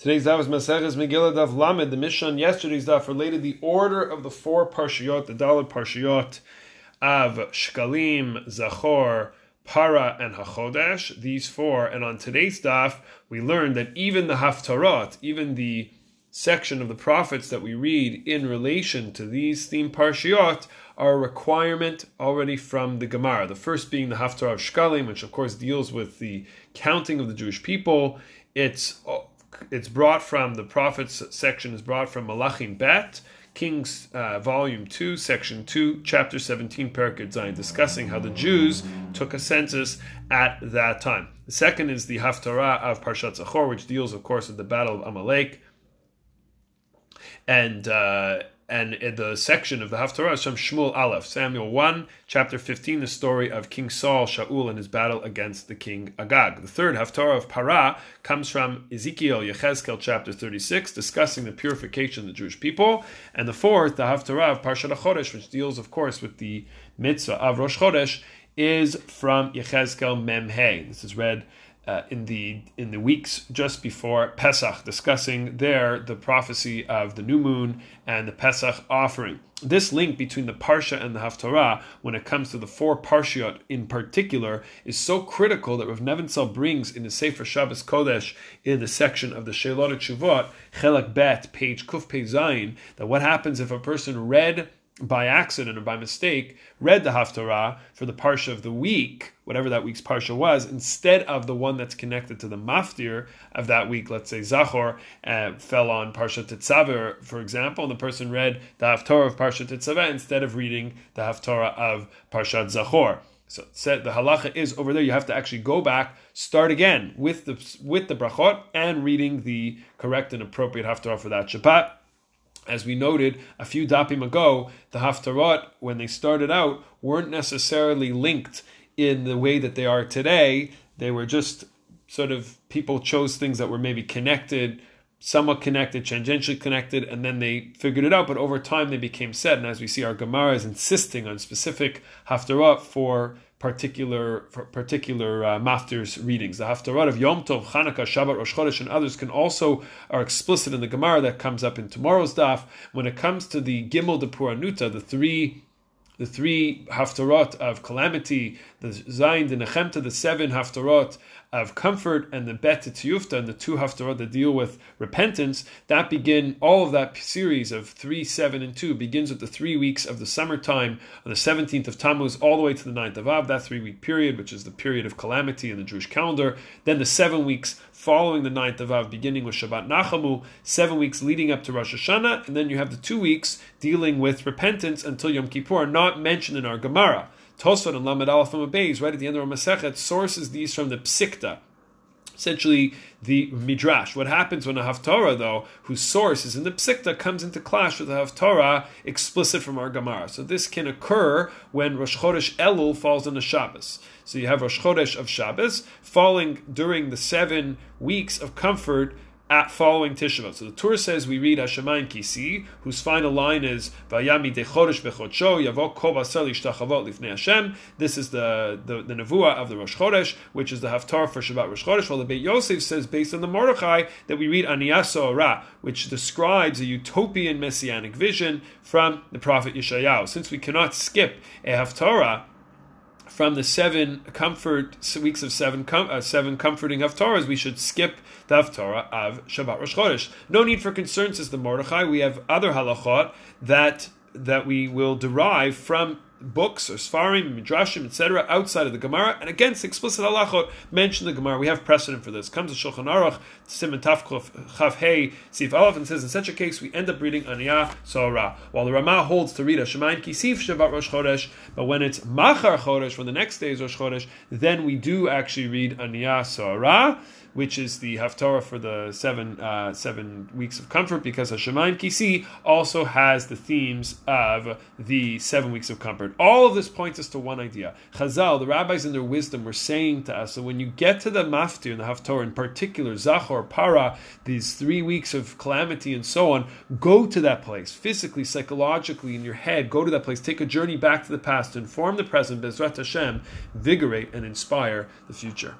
Today's daf is Maseches Megillah Daf Lamed. The Mishnah yesterday's daf related the order of the four parshiyot, the Daled parshiyot of Shkalim, Zachor, Para, and Hachodesh. These four, and on today's daf we learned that even the Haftarot, even the section of the prophets that we read in relation to these theme parshiyot are a requirement already from the Gemara. The first being the Haftarah of Shkalim, which of course deals with the counting of the Jewish people. It's it's brought from the prophets section is brought from Malachim Bet, Kings uh, volume two, section two, chapter seventeen, Perikid Zayin, discussing how the Jews took a census at that time. The second is the Haftarah of Parshat Zachor, which deals, of course, with the battle of Amalek, and uh, and in the section of the Haftarah is from Shmuel Aleph, Samuel 1, chapter 15, the story of King Saul, Shaul, and his battle against the king Agag. The third Haftarah of Para comes from Ezekiel, Yechezkel, chapter 36, discussing the purification of the Jewish people. And the fourth, the Haftarah of Parshat Chodesh, which deals, of course, with the mitzvah of Rosh Chodesh, is from Yechezkel Mem Hey. This is read uh, in the in the weeks just before Pesach, discussing there the prophecy of the new moon and the Pesach offering. This link between the Parsha and the Haftarah, when it comes to the four Parshiot in particular, is so critical that Rav Nebenzahl brings in the Sefer Shabbos Kodesh in the section of the Sheilot Shuvot, Chelak Bet, page Kuf Pei Zayin, that what happens if a person read by accident or by mistake, read the Haftarah for the Parsha of the week, whatever that week's Parsha was, instead of the one that's connected to the Maftir of that week, let's say Zachor, uh, fell on Parsha Tetzaveh, for example, and the person read the Haftarah of Parsha Tetzaveh instead of reading the Haftarah of Parshat Zachor. So said the halacha is over there. You have to actually go back, start again with the with the brachot and reading the correct and appropriate haftarah for that Shabbat as we noted a few dapim ago, the Haftarot, when they started out, weren't necessarily linked in the way that they are today. They were just sort of people chose things that were maybe connected, somewhat connected, tangentially connected, and then they figured it out. But over time, they became set. And as we see, our Gemara is insisting on specific Haftarot for particular particular uh, maftirs readings. The Haftarah of Yom Tov, Chanukah, Shabbat, Rosh Chodesh, and others can also are explicit in the Gemara that comes up in tomorrow's daf. When it comes to the Gimel de Puranuta, the three the three haftarot of calamity, the Zayin, the Nechemta, the seven haftarot of comfort, and the Bet Tiyufta, and the two haftarot that deal with repentance, that begin, all of that series of three, seven, and two begins with the three weeks of the summertime on the 17th of Tammuz all the way to the 9th of Av, that three week period, which is the period of calamity in the Jewish calendar. Then the seven weeks following the 9th of Av, beginning with Shabbat Nachamu, seven weeks leading up to Rosh Hashanah, and then you have the two weeks dealing with repentance until Yom Kippur, not mentioned in our Gemara. Tosfot and Lamed Aleph Beis, right at the end of our Masechet, sources these from the Psikta, essentially the midrash. What happens when a haftarah, though, whose source is in the psikta, comes into clash with a haftarah explicit from our Gemara? So this can occur when Rosh Chodesh Elul falls on the Shabbos. So you have Rosh Chodesh of Shabbos falling during the seven weeks of comfort at following Tisha So the Tur says we read Hashemayim Kisi, whose final line is Vayami de Chodesh bechodsho Yavo Kol Shtachavot Lifnei Hashem. This is the the, the nevuah of the Rosh Chodesh, which is the Haftar for Shabbat Rosh Chodesh. While the Beit Yosef says, based on the Mordechai, that we read Aniyah Sorah, which describes a utopian messianic vision from the prophet Yeshayahu. Since we cannot skip a Haftarah from the seven comfort weeks of seven com, uh, seven comforting Haftarahs, we should skip the Haftarah of Shabbat Rosh Chodesh. No need for concern, says the Mordechai. We have other halachot that that we will derive from books or Sfarim, Midrashim, etc., outside of the Gemara, and against explicit halachot mention the Gemara. We have precedent for this. Comes to Shulchan Aruch, Siman Tafkuf Chav Hey Sif Aleph, and says in such a case we end up reading Aniyah Sorah. While the Ramah holds to read a Shemayin Kisif Shabbat Rosh Chodesh, but when it's Machar Chodesh, when the next day is Rosh Chodesh, then we do actually read Aniyah Sorah which is the haftarah for the seven uh, seven weeks of comfort, because Hashemayim Kisi also has the themes of the seven weeks of comfort. All of this points us to one idea. Chazal, the rabbis in their wisdom, were saying to us that when you get to the maftir and the haftarah, in particular Zachor, Para, these three weeks of calamity and so on, go to that place physically, psychologically, in your head. Go to that place. Take a journey back to the past, inform the present. Bezrat Hashem, vigorate and inspire the future.